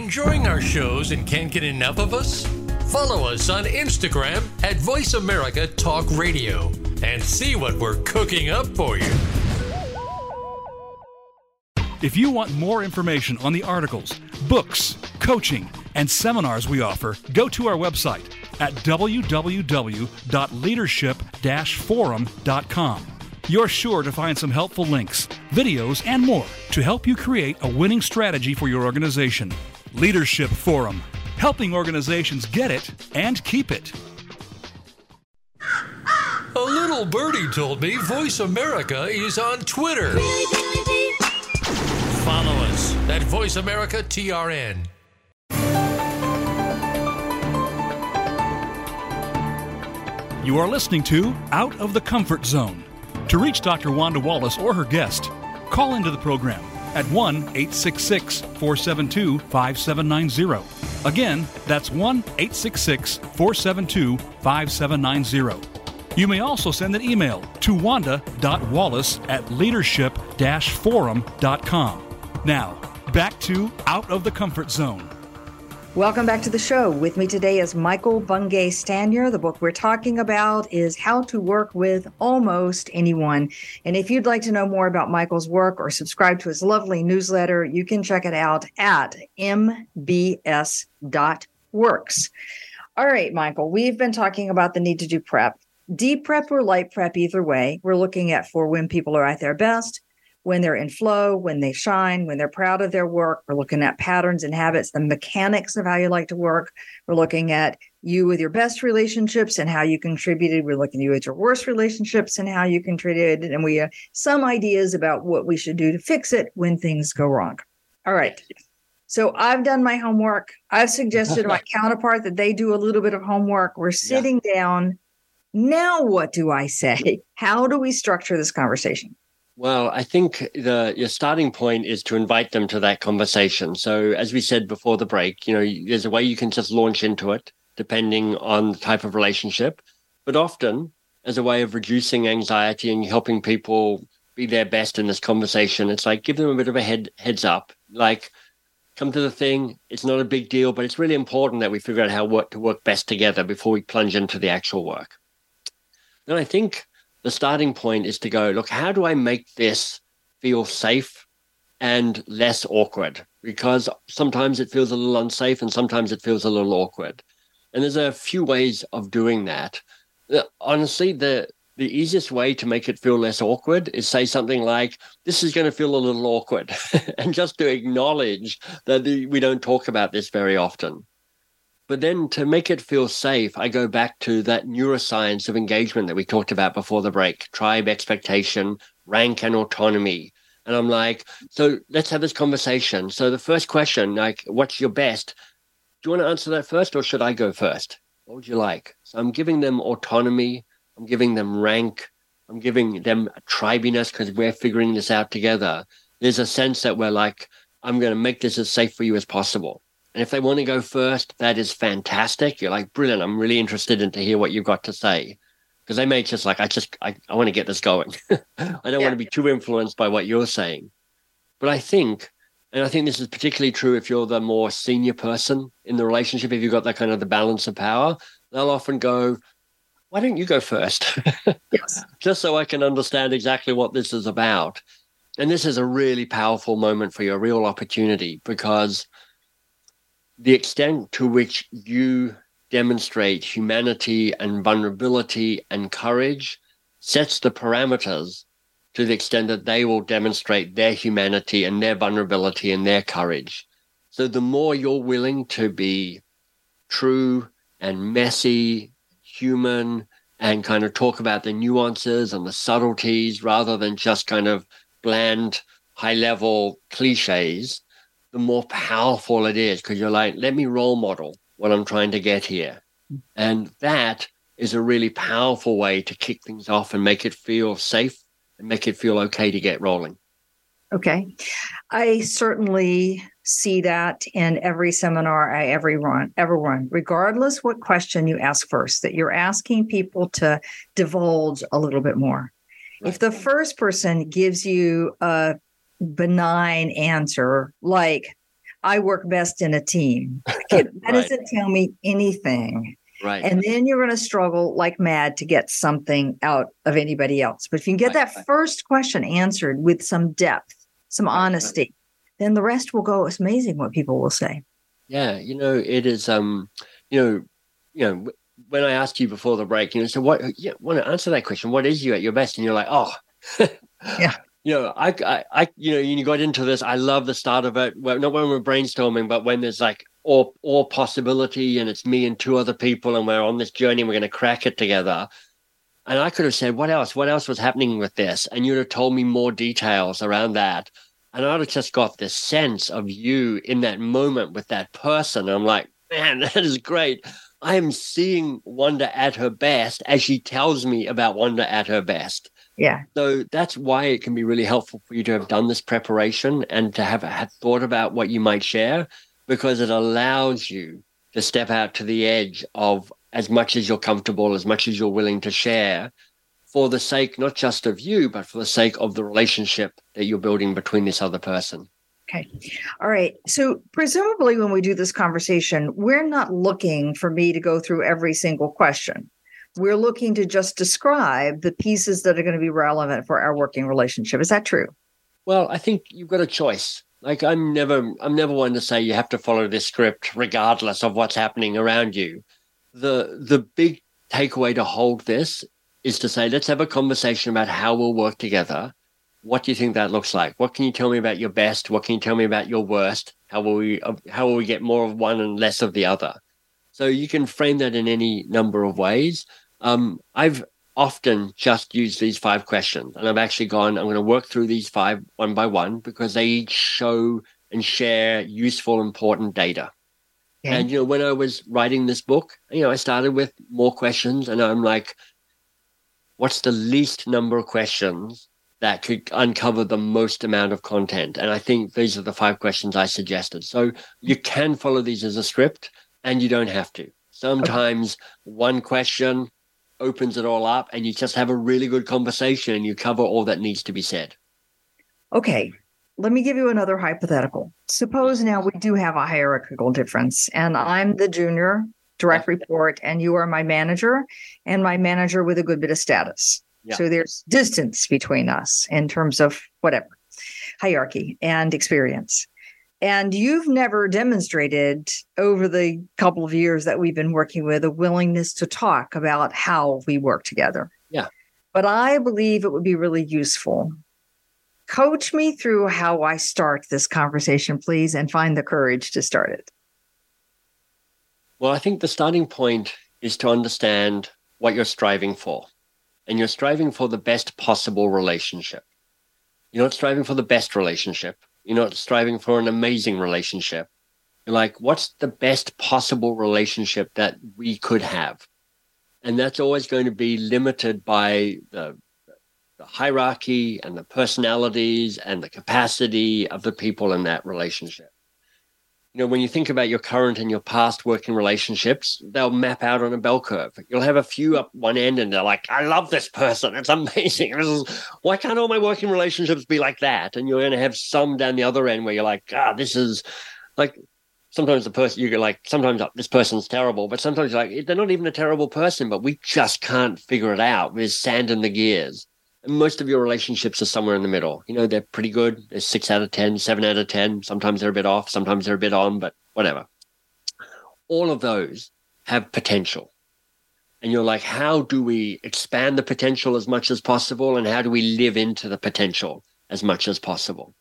Speaker 3: Enjoying our shows and can't get enough of us? Follow us on Instagram at Voice America Talk Radio and see what we're cooking up for you.
Speaker 4: If you want more information on the articles, books, coaching, and seminars we offer, go to our website at www.leadership-forum.com. You're sure to find some helpful links, videos, and more to help you create a winning strategy for your organization. Leadership Forum, helping organizations get it and keep it.
Speaker 3: A little birdie told me Voice America is on Twitter. Follow us at Voice America TRN.
Speaker 4: You are listening to Out of the Comfort Zone. To reach Dr. Wanda Wallace or her guest, call into the program at 1 866 472 5790. Again, that's 1 866 472 5790. You may also send an email to wanda.wallace at leadership forum.com. Now, back to Out of the Comfort Zone.
Speaker 1: Welcome back to the show. With me today is Michael Bungay Stanier. The book we're talking about is How to Work with Almost Anyone. And if you'd like to know more about Michael's work or subscribe to his lovely newsletter, you can check it out at mbs.works. All right, Michael, we've been talking about the need to do prep. Deep prep or light prep, either way, we're looking at for when people are at their best, when they're in flow, when they shine, when they're proud of their work. We're looking at patterns and habits, the mechanics of how you like to work. We're looking at you with your best relationships and how you contributed. We're looking at you at your worst relationships and how you contributed. And we have some ideas about what we should do to fix it when things go wrong. All right. So I've done my homework. I've suggested to my counterpart that they do a little bit of homework. We're sitting yeah. down. Now, what do I say? How do we structure this conversation?
Speaker 2: Well, I think the your starting point is to invite them to that conversation. So, as we said before the break, you know, there's a way you can just launch into it, depending on the type of relationship. But often, as a way of reducing anxiety and helping people be their best in this conversation, it's like give them a bit of a head heads up, like come to the thing. It's not a big deal, but it's really important that we figure out how work to work best together before we plunge into the actual work. Then I think the starting point is to go, look, how do I make this feel safe and less awkward? Because sometimes it feels a little unsafe and sometimes it feels a little awkward. And there's a few ways of doing that. Honestly, the the easiest way to make it feel less awkward is say something like, This is going to feel a little awkward. and just to acknowledge that we don't talk about this very often. But then to make it feel safe, I go back to that neuroscience of engagement that we talked about before the break tribe expectation, rank, and autonomy. And I'm like, so let's have this conversation. So the first question, like, what's your best? Do you want to answer that first or should I go first? What would you like? So I'm giving them autonomy. I'm giving them rank. I'm giving them a tribiness because we're figuring this out together. There's a sense that we're like, I'm going to make this as safe for you as possible. And if they want to go first, that is fantastic. You're like, brilliant. I'm really interested in to hear what you've got to say. Because they may just like, I just, I, I want to get this going. I don't yeah. want to be too influenced by what you're saying. But I think, and I think this is particularly true if you're the more senior person in the relationship, if you've got that kind of the balance of power, they'll often go, why don't you go first?
Speaker 1: yes.
Speaker 2: Just so I can understand exactly what this is about. And this is a really powerful moment for your real opportunity, because the extent to which you demonstrate humanity and vulnerability and courage sets the parameters to the extent that they will demonstrate their humanity and their vulnerability and their courage. So the more you're willing to be true and messy, human, and kind of talk about the nuances and the subtleties rather than just kind of bland, high level cliches, the more powerful it is because you're like, let me role model what I'm trying to get here. And that is a really powerful way to kick things off and make it feel safe and make it feel okay to get rolling.
Speaker 1: Okay. I certainly see that in every seminar I ever run, ever run, regardless what question you ask first, that you're asking people to divulge a little bit more. Right. If the first person gives you a benign answer like, I work best in a team, that right. doesn't tell me anything.
Speaker 2: Right.
Speaker 1: And then you're going to struggle like mad to get something out of anybody else. But if you can get right. that first question answered with some depth, some honesty, then the rest will go. It's amazing what people will say.
Speaker 2: Yeah, you know, it is. Um, you know, you know, when I asked you before the break, you know, so what? Yeah, want to answer that question? What is you at your best? And you're like, oh,
Speaker 1: yeah.
Speaker 2: You know, I, I, I, you know, you got into this. I love the start of it. Well, not when we're brainstorming, but when there's like all, or possibility, and it's me and two other people, and we're on this journey, and we're going to crack it together. And I could have said, what else? What else was happening with this? And you'd have told me more details around that. And I'd have just got this sense of you in that moment with that person. And I'm like, man, that is great. I am seeing Wanda at her best as she tells me about Wanda at her best.
Speaker 1: Yeah.
Speaker 2: So that's why it can be really helpful for you to have done this preparation and to have had thought about what you might share because it allows you to step out to the edge of as much as you're comfortable, as much as you're willing to share for the sake not just of you, but for the sake of the relationship that you're building between this other person.
Speaker 1: Okay. All right. So, presumably, when we do this conversation, we're not looking for me to go through every single question. We're looking to just describe the pieces that are going to be relevant for our working relationship. Is that true?
Speaker 2: Well, I think you've got a choice. Like I'm never I'm never one to say you have to follow this script regardless of what's happening around you. The the big takeaway to hold this is to say let's have a conversation about how we'll work together. What do you think that looks like? What can you tell me about your best? What can you tell me about your worst? How will we how will we get more of one and less of the other? So you can frame that in any number of ways. Um, I've often just used these five questions. And I've actually gone, I'm going to work through these five one by one because they each show and share useful, important data. Okay. And, you know, when I was writing this book, you know, I started with more questions and I'm like, what's the least number of questions that could uncover the most amount of content? And I think these are the five questions I suggested. So you can follow these as a script and you don't have to. Sometimes okay. one question opens it all up and you just have a really good conversation and you cover all that needs to be said.
Speaker 1: Okay. Let me give you another hypothetical. Suppose now we do have a hierarchical difference and I'm the junior direct report and you are my manager and my manager with a good bit of status. Yeah. So there's distance between us in terms of whatever hierarchy and experience. And you've never demonstrated over the couple of years that we've been working with a willingness to talk about how we work together.
Speaker 2: Yeah.
Speaker 1: But I believe it would be really useful. Coach me through how I start this conversation, please, and find the courage to start it.
Speaker 2: Well, I think the starting point is to understand what you're striving for. And you're striving for the best possible relationship. You're not striving for the best relationship you're not striving for an amazing relationship. You're like, what's the best possible relationship that we could have? And that's always going to be limited by the, the hierarchy and the personalities and the capacity of the people in that relationship you know, when you think about your current and your past working relationships, they'll map out on a bell curve. You'll have a few up one end and they're like, I love this person. It's amazing. This is, why can't all my working relationships be like that? And you're going to have some down the other end where you're like, ah, this is like, sometimes the person you get like sometimes this person's terrible, but sometimes like they're not even a terrible person, but we just can't figure it out. There's sand in the gears. Most of your relationships are somewhere in the middle. You know, they're pretty good. They're six out of ten, seven out of 10. Sometimes they're a bit off. Sometimes they're a bit on, but whatever. All of those have potential. And you're like, how do we expand the potential as much as possible? And how do we live into the potential as much as possible?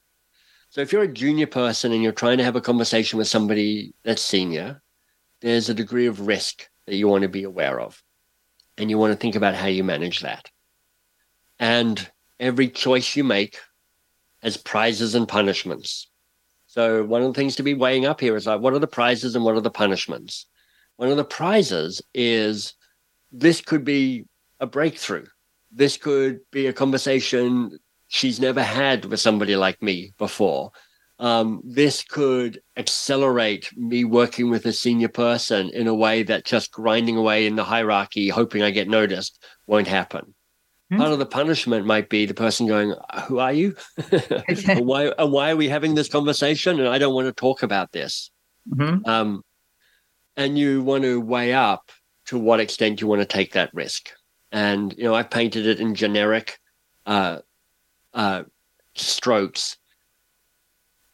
Speaker 2: So if you're a junior person and you're trying to have a conversation with somebody that's senior, there's a degree of risk that you want to be aware of. And you want to think about how you manage that. And every choice you make has prizes and punishments. So one of the things to be weighing up here is like, what are the prizes and what are the punishments? One of the prizes is this could be a breakthrough. This could be a conversation she's never had with somebody like me before. Um, this could accelerate me working with a senior person in a way that just grinding away in the hierarchy, hoping I get noticed, won't happen. Mm-hmm. Part of the punishment might be the person going, "Who are you? and why? And why are we having this conversation? And I don't want to talk about this." Mm-hmm. Um, and you want to weigh up to what extent you want to take that risk. And you know, I've painted it in generic uh, uh, strokes,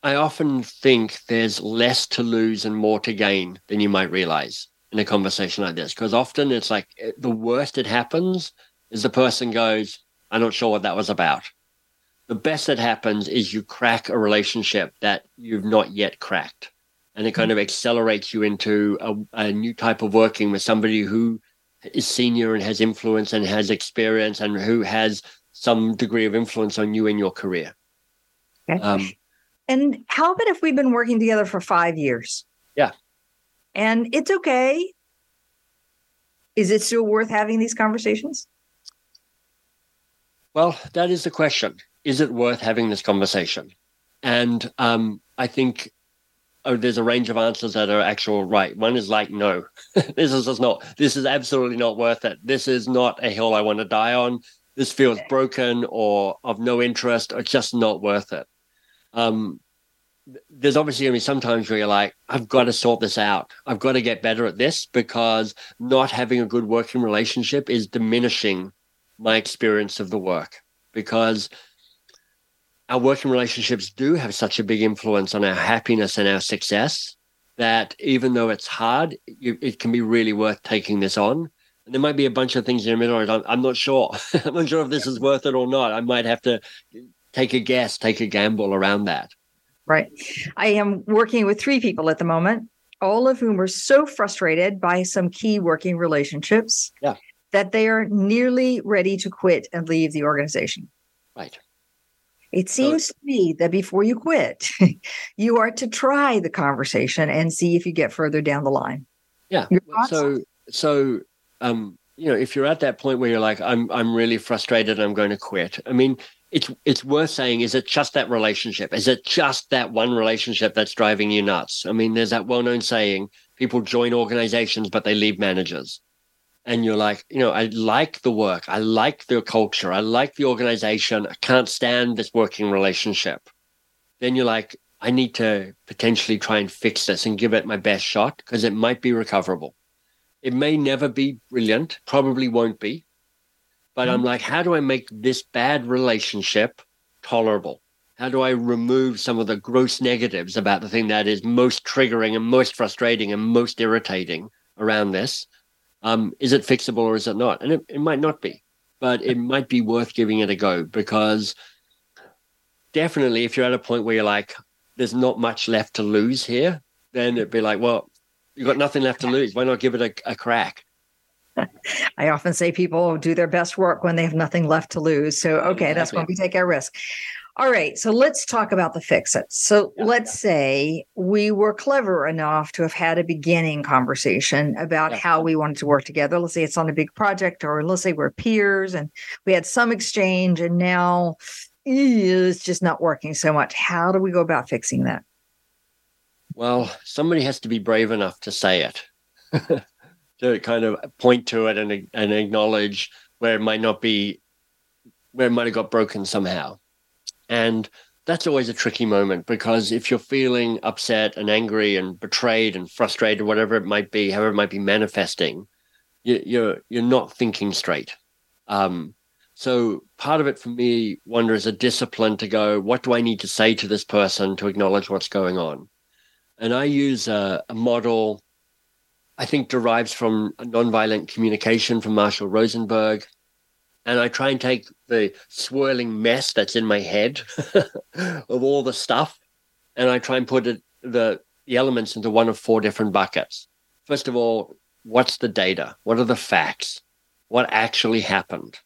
Speaker 2: I often think there's less to lose and more to gain than you might realize in a conversation like this. Because often it's like eh, the worst that happens is the person goes, I'm not sure what that was about. The best that happens is you crack a relationship that you've not yet cracked. And it kind of accelerates you into a, a new type of working with somebody who is senior and has influence and has experience and who has some degree of influence on you in your career.
Speaker 1: Okay. Um, and how about if we've been working together for five years?
Speaker 2: Yeah.
Speaker 1: And it's okay. Is it still worth having these conversations?
Speaker 2: Well, that is the question. Is it worth having this conversation? And um, I think oh, there's a range of answers that are actual right. One is like, no, this is just not, this is absolutely not worth it. This is not a hill I want to die on this feels broken or of no interest or just not worth it. Um, there's obviously going to be some times where you're like, I've got to sort this out. I've got to get better at this because not having a good working relationship is diminishing my experience of the work because our working relationships do have such a big influence on our happiness and our success that even though it's hard, it can be really worth taking this on and there might be a bunch of things in the middle. I'm, I'm not sure. I'm not sure if this is worth it or not. I might have to take a guess, take a gamble around that.
Speaker 1: Right. I am working with three people at the moment, all of whom are so frustrated by some key working relationships
Speaker 2: yeah.
Speaker 1: That they are nearly ready to quit and leave the organization.
Speaker 2: Right.
Speaker 1: It seems so, to me that before you quit, you are to try the conversation and see if you get further down the line.
Speaker 2: Yeah. So, so um, you know, if you're at that point where you're like, I'm I'm really frustrated, I'm going to quit. I mean, it's it's worth saying, is it just that relationship? Is it just that one relationship that's driving you nuts? I mean, there's that well-known saying, people join organizations, but they leave managers. And you're like, you know, I like the work, I like the culture, I like the organization, I can't stand this working relationship. Then you're like, I need to potentially try and fix this and give it my best shot because it might be recoverable. It may never be brilliant, probably won't be. But mm I'm like, how do I make this bad relationship tolerable? How do I remove some of the gross negatives about the thing that is most triggering and most frustrating and most irritating around this? Um, is it fixable or is it not? And it, it might not be, but it might be worth giving it a go because definitely if you're at a point where you're like, there's not much left to lose here, then it'd be like, well, You've got nothing left to lose. Why not give it a, a crack?
Speaker 1: I often say people do their best work when they have nothing left to lose. So, okay, that's when we take our risk. All right, so let's talk about the fix it. So, yeah, let's yeah. say we were clever enough to have had a beginning conversation about yeah. how we wanted to work together. Let's say it's on a big project, or let's say we're peers and we had some exchange, and now it's just not working so much. How do we go about fixing that?
Speaker 2: Well, somebody has to be brave enough to say it, to kind of point to it and, and acknowledge where it might not be, where it might have got broken somehow. And that's always a tricky moment because if you're feeling upset and angry and betrayed and frustrated, whatever it might be, however it might be manifesting, you, you're you're not thinking straight. Um, so part of it for me, Wanda is a discipline to go, what do I need to say to this person to acknowledge what's going on? And I use a, a model I think derives from nonviolent communication from Marshall Rosenberg. And I try and take the swirling mess that's in my head of all the stuff, and I try and put it, the, the elements into one of four different buckets. First of all, what's the data? What are the facts? What actually happened?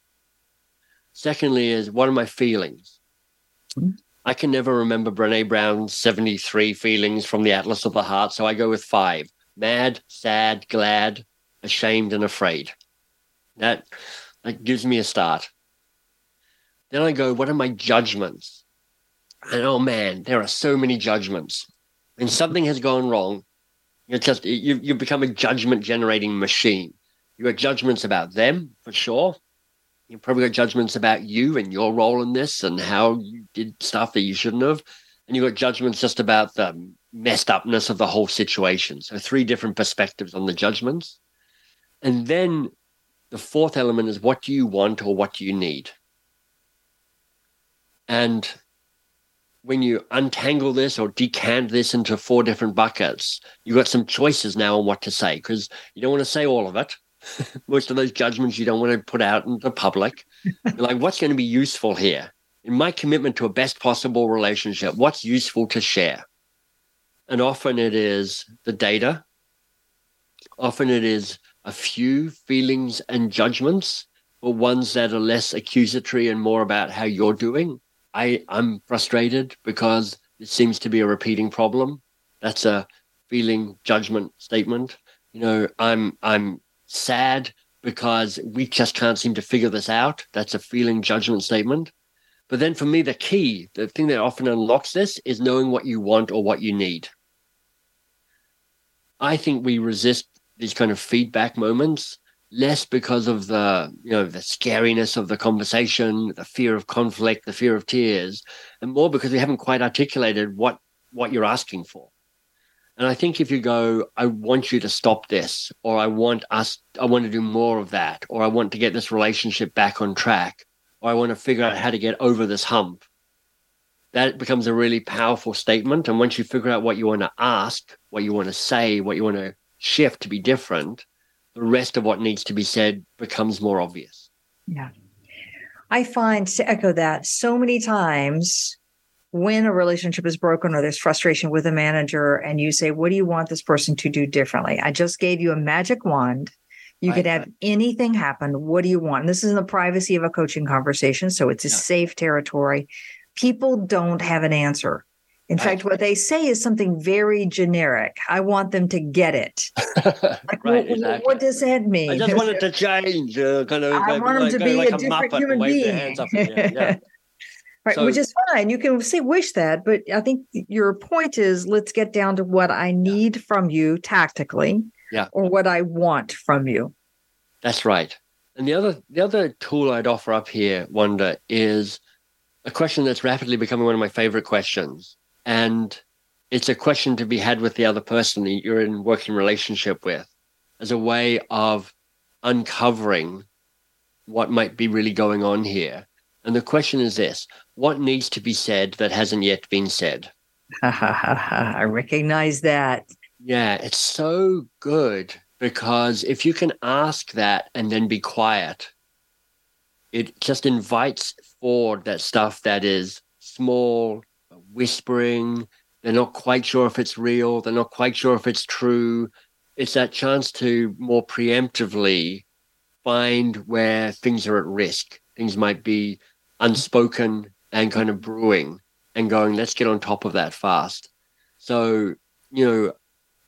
Speaker 2: Secondly, is what are my feelings? I can never remember Brene Brown's 73 feelings from the Atlas of the Heart, so I go with five mad, sad, glad, ashamed, and afraid. That, that gives me a start. Then I go, what are my judgments? And oh man, there are so many judgments. When something has gone wrong, you just you you become a judgment generating machine. You got judgments about them for sure. You probably got judgments about you and your role in this and how you did stuff that you shouldn't have. And you got judgments just about the messed upness of the whole situation. So three different perspectives on the judgments. And then the fourth element is what do you want or what do you need? And when you untangle this or decant this into four different buckets, you've got some choices now on what to say because you don't want to say all of it. Most of those judgments you don't want to put out into the public. You're like, what's going to be useful here? In my commitment to a best possible relationship, what's useful to share? And often it is the data. Often it is a few feelings and judgments, but ones that are less accusatory and more about how you're doing. I, I'm frustrated because it seems to be a repeating problem. That's a feeling judgment statement. You know, I'm I'm sad because we just can't seem to figure this out. That's a feeling judgment statement. But then for me, the key, the thing that often unlocks this is knowing what you want or what you need. I think we resist these kind of feedback moments less because of the you know the scariness of the conversation the fear of conflict the fear of tears and more because we haven't quite articulated what what you're asking for and i think if you go i want you to stop this or i want us i want to do more of that or i want to get this relationship back on track or i want to figure out how to get over this hump that becomes a really powerful statement. And once you figure out what you want to ask, what you want to say, what you want to shift to be different, the rest of what needs to be said becomes more obvious.
Speaker 1: Yeah. I find to echo that so many times when a relationship is broken or there's frustration with a manager and you say, What do you want this person to do differently? I just gave you a magic wand. You could have anything happen. What do you want? And this is in the privacy of a coaching conversation. So it's a yeah. safe territory people don't have an answer. In fact, what they say is something very generic. I want them to get it. Like, right, what, exactly. what, does that mean?
Speaker 2: I just want it to change. Uh, kind of.
Speaker 1: I like, want them to be like a, a different human being. Yeah. right, so, which is fine. You can say wish that, but I think your point is let's get down to what I need yeah. from you tactically,
Speaker 2: yeah,
Speaker 1: or what I want from you.
Speaker 2: That's right. And the other the other tool I'd offer up here, Wanda, is a question that's rapidly becoming one of my favorite questions. And it's a question to be had with the other person that you're in working relationship with as a way of uncovering what might be really going on here. And the question is this what needs to be said that hasn't yet been said?
Speaker 1: I recognize that.
Speaker 2: Yeah, it's so good because if you can ask that and then be quiet, it just invites forward that stuff that is small, whispering. They're not quite sure if it's real. They're not quite sure if it's true. It's that chance to more preemptively find where things are at risk. Things might be unspoken and kind of brewing and going, let's get on top of that fast. So, you know,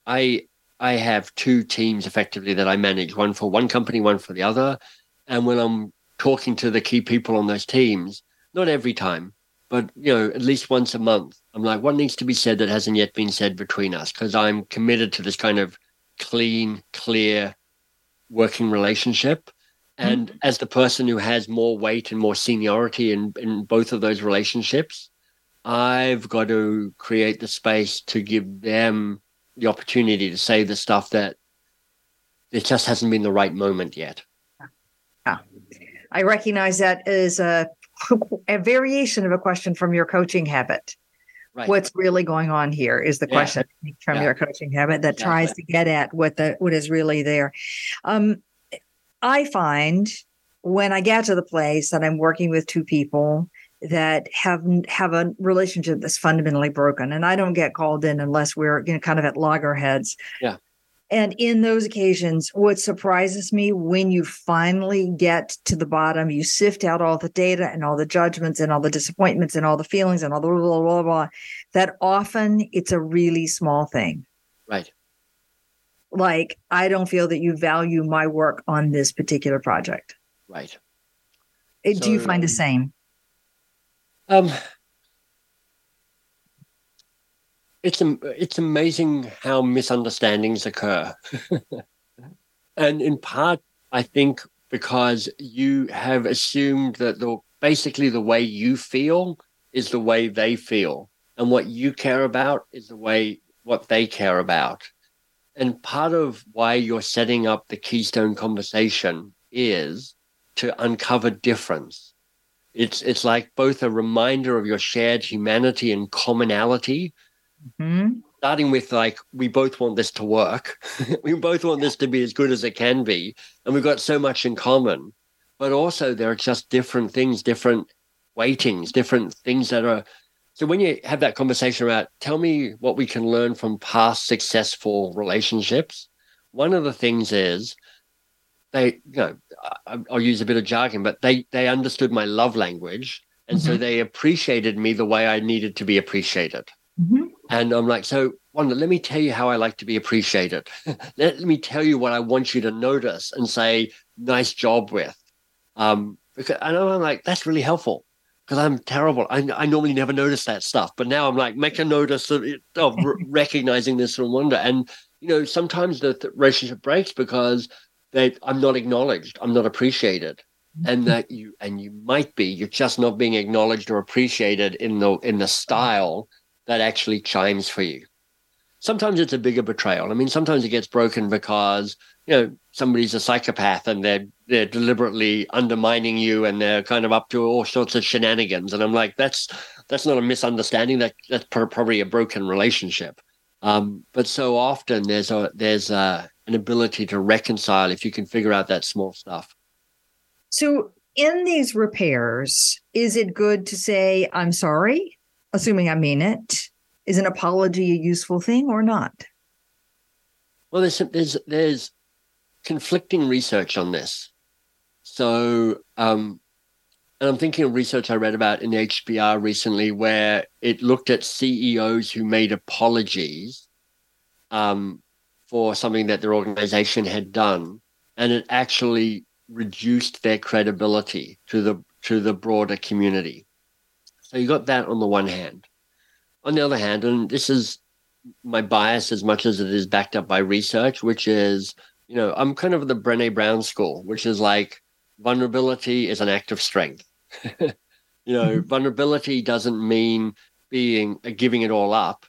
Speaker 2: I I have two teams effectively that I manage, one for one company, one for the other. And when I'm talking to the key people on those teams, not every time, but you know, at least once a month. I'm like, what needs to be said that hasn't yet been said between us? Because I'm committed to this kind of clean, clear working relationship. Mm-hmm. And mm-hmm. as the person who has more weight and more seniority in, in both of those relationships, I've got to create the space to give them the opportunity to say the stuff that it just hasn't been the right moment yet.
Speaker 1: Yeah. I recognize that as a, a variation of a question from your coaching habit. Right. What's really going on here is the yeah. question from yeah. your coaching habit that exactly. tries to get at what the what is really there. Um, I find when I get to the place that I'm working with two people that have have a relationship that's fundamentally broken, and I don't get called in unless we're you know, kind of at loggerheads.
Speaker 2: Yeah.
Speaker 1: And in those occasions, what surprises me when you finally get to the bottom, you sift out all the data and all the judgments and all the disappointments and all the feelings and all the blah, blah, blah, blah, that often it's a really small thing.
Speaker 2: Right.
Speaker 1: Like, I don't feel that you value my work on this particular project.
Speaker 2: Right.
Speaker 1: So, Do you find the same?
Speaker 2: Um, it's it's amazing how misunderstandings occur, and in part, I think because you have assumed that the basically the way you feel is the way they feel, and what you care about is the way what they care about. And part of why you're setting up the Keystone conversation is to uncover difference. It's it's like both a reminder of your shared humanity and commonality,
Speaker 1: Mm-hmm.
Speaker 2: Starting with like, we both want this to work. we both want this to be as good as it can be. And we've got so much in common. But also, there are just different things, different weightings, different things that are. So when you have that conversation about, tell me what we can learn from past successful relationships, one of the things is they, you know, I'll use a bit of jargon, but they they understood my love language, and mm-hmm. so they appreciated me the way I needed to be appreciated.
Speaker 1: Mm-hmm.
Speaker 2: And I'm like, so Wanda, let me tell you how I like to be appreciated. let me tell you what I want you to notice and say, nice job with. Um, because I know I'm like, that's really helpful because I'm terrible. I, I normally never notice that stuff, but now I'm like, make a notice of, of recognizing this and Wanda. And, you know, sometimes the, relationship breaks because they, I'm not acknowledged. I'm not appreciated and that you and you might be you're just not being acknowledged or appreciated in the in the style that actually chimes for you. Sometimes it's a bigger betrayal. I mean, sometimes it gets broken because you know somebody's a psychopath and they're they're deliberately undermining you and they're kind of up to all sorts of shenanigans. And I'm like, that's that's not a misunderstanding. That that's probably a broken relationship. Um, but so often there's a there's a, an ability to reconcile if you can figure out that small stuff.
Speaker 1: So in these repairs, is it good to say I'm sorry? Assuming I mean it, is an apology a useful thing or not?
Speaker 2: Well, there's there's there's conflicting research on this. So, um, and I'm thinking of research I read about in the HBR recently, where it looked at CEOs who made apologies um, for something that their organization had done, and it actually reduced their credibility to the to the broader community. So you got that on the one hand. On the other hand, and this is my bias as much as it is backed up by research, which is, you know, I'm kind of the Brene Brown school, which is like vulnerability is an act of strength. you know, mm-hmm. vulnerability doesn't mean being uh, giving it all up.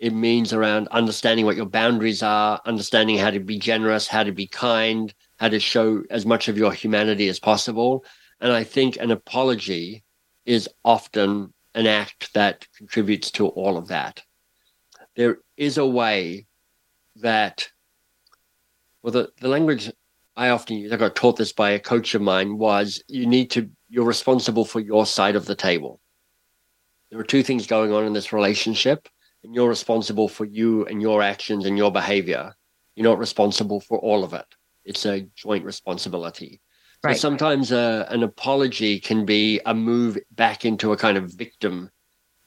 Speaker 2: It means around understanding what your boundaries are, understanding how to be generous, how to be kind, how to show as much of your humanity as possible. And I think an apology is often an act that contributes to all of that. There is a way that, well, the, the language I often use, I got taught this by a coach of mine, was you need to, you're responsible for your side of the table. There are two things going on in this relationship, and you're responsible for you and your actions and your behavior. You're not responsible for all of it. It's a joint responsibility. Right. So sometimes uh, an apology can be a move back into a kind of victim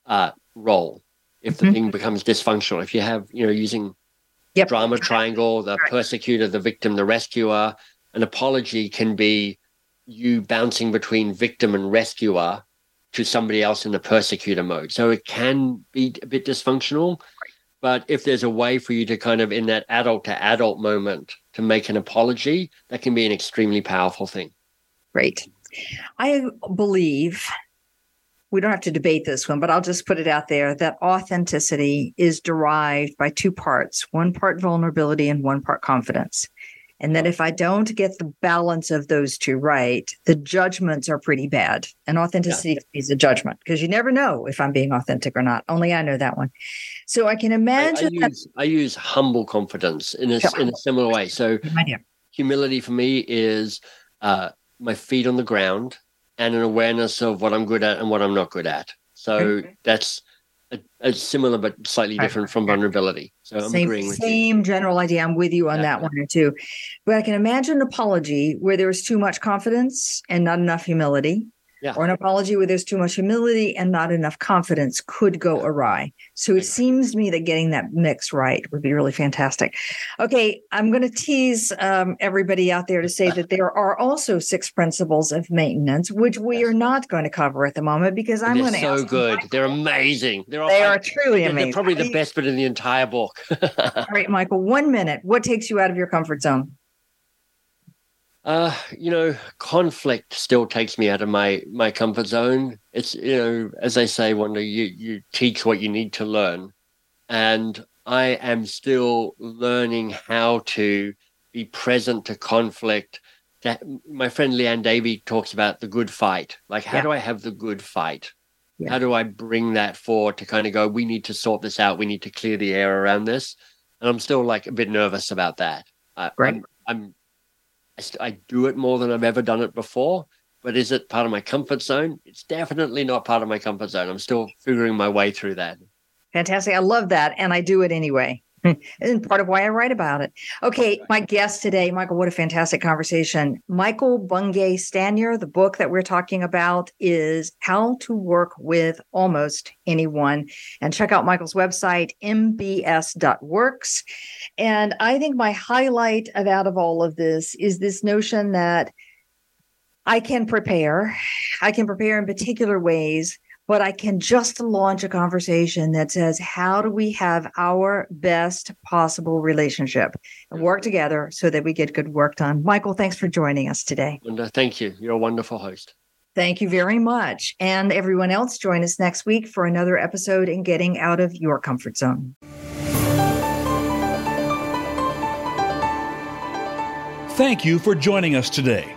Speaker 2: uh, role if the mm-hmm. thing becomes dysfunctional. If you have, you know, using yep. drama triangle, the right. persecutor, the victim, the rescuer, an apology can be you bouncing between victim and rescuer to somebody else in the persecutor mode. So it can be a bit dysfunctional. But if there's a way for you to kind of in that adult to adult moment to make an apology, that can be an extremely powerful thing.
Speaker 1: Great. I believe we don't have to debate this one, but I'll just put it out there that authenticity is derived by two parts one part vulnerability and one part confidence. And that if I don't get the balance of those two right, the judgments are pretty bad. And authenticity yeah. is a judgment because you never know if I'm being authentic or not. Only I know that one. So I can imagine
Speaker 2: I, I, use, I use, humble confidence in a, in a similar way. So humility for me is uh, my feet on the ground and an awareness of what I'm good at and what I'm not good at. So okay. that's a, a, similar but slightly different from vulnerability. So I'm
Speaker 1: same,
Speaker 2: agreeing with
Speaker 1: same
Speaker 2: you.
Speaker 1: general idea. I'm with you on yeah. that one too. But I can imagine an apology where there was too much confidence and not enough humility yeah. or an apology where there's too much humility and not enough confidence could go awry. So it seems to me that getting that mix right would be really fantastic. Okay, I'm going to tease um, everybody out there to say that there are also six principles of maintenance, which we are not going to cover at the moment because I'm going to.
Speaker 2: So good, they're amazing.
Speaker 1: They're they are truly amazing.
Speaker 2: They're probably the best bit in the entire book.
Speaker 1: All right, Michael. One minute. What takes you out of your comfort zone?
Speaker 2: Uh, you know, conflict still takes me out of my my comfort zone. It's you know, as they say, Wanda, you you teach what you need to learn, and I am still learning how to be present to conflict. That my friend Liane Davey talks about the good fight. Like, how yeah. do I have the good fight? Yeah. How do I bring that forward to kind of go? We need to sort this out. We need to clear the air around this, and I'm still like a bit nervous about that. I, right. I'm, I'm I, I do it more than I've ever done it before. But is it part of my comfort zone? It's definitely not part of my comfort zone. I'm still figuring my way through that.
Speaker 1: Fantastic. I love that. And I do it anyway. And part of why I write about it. Okay, my guest today, Michael, what a fantastic conversation. Michael Bungay Stanier, the book that we're talking about is How to Work with Almost Anyone. And check out Michael's website, mbs.works. And I think my highlight of out of all of this is this notion that I can prepare. I can prepare in particular ways but I can just launch a conversation that says, how do we have our best possible relationship and work together so that we get good work done? Michael, thanks for joining us today.
Speaker 2: Linda, thank you. You're a wonderful host.
Speaker 1: Thank you very much. And everyone else, join us next week for another episode in Getting Out of Your Comfort Zone.
Speaker 4: Thank you for joining us today.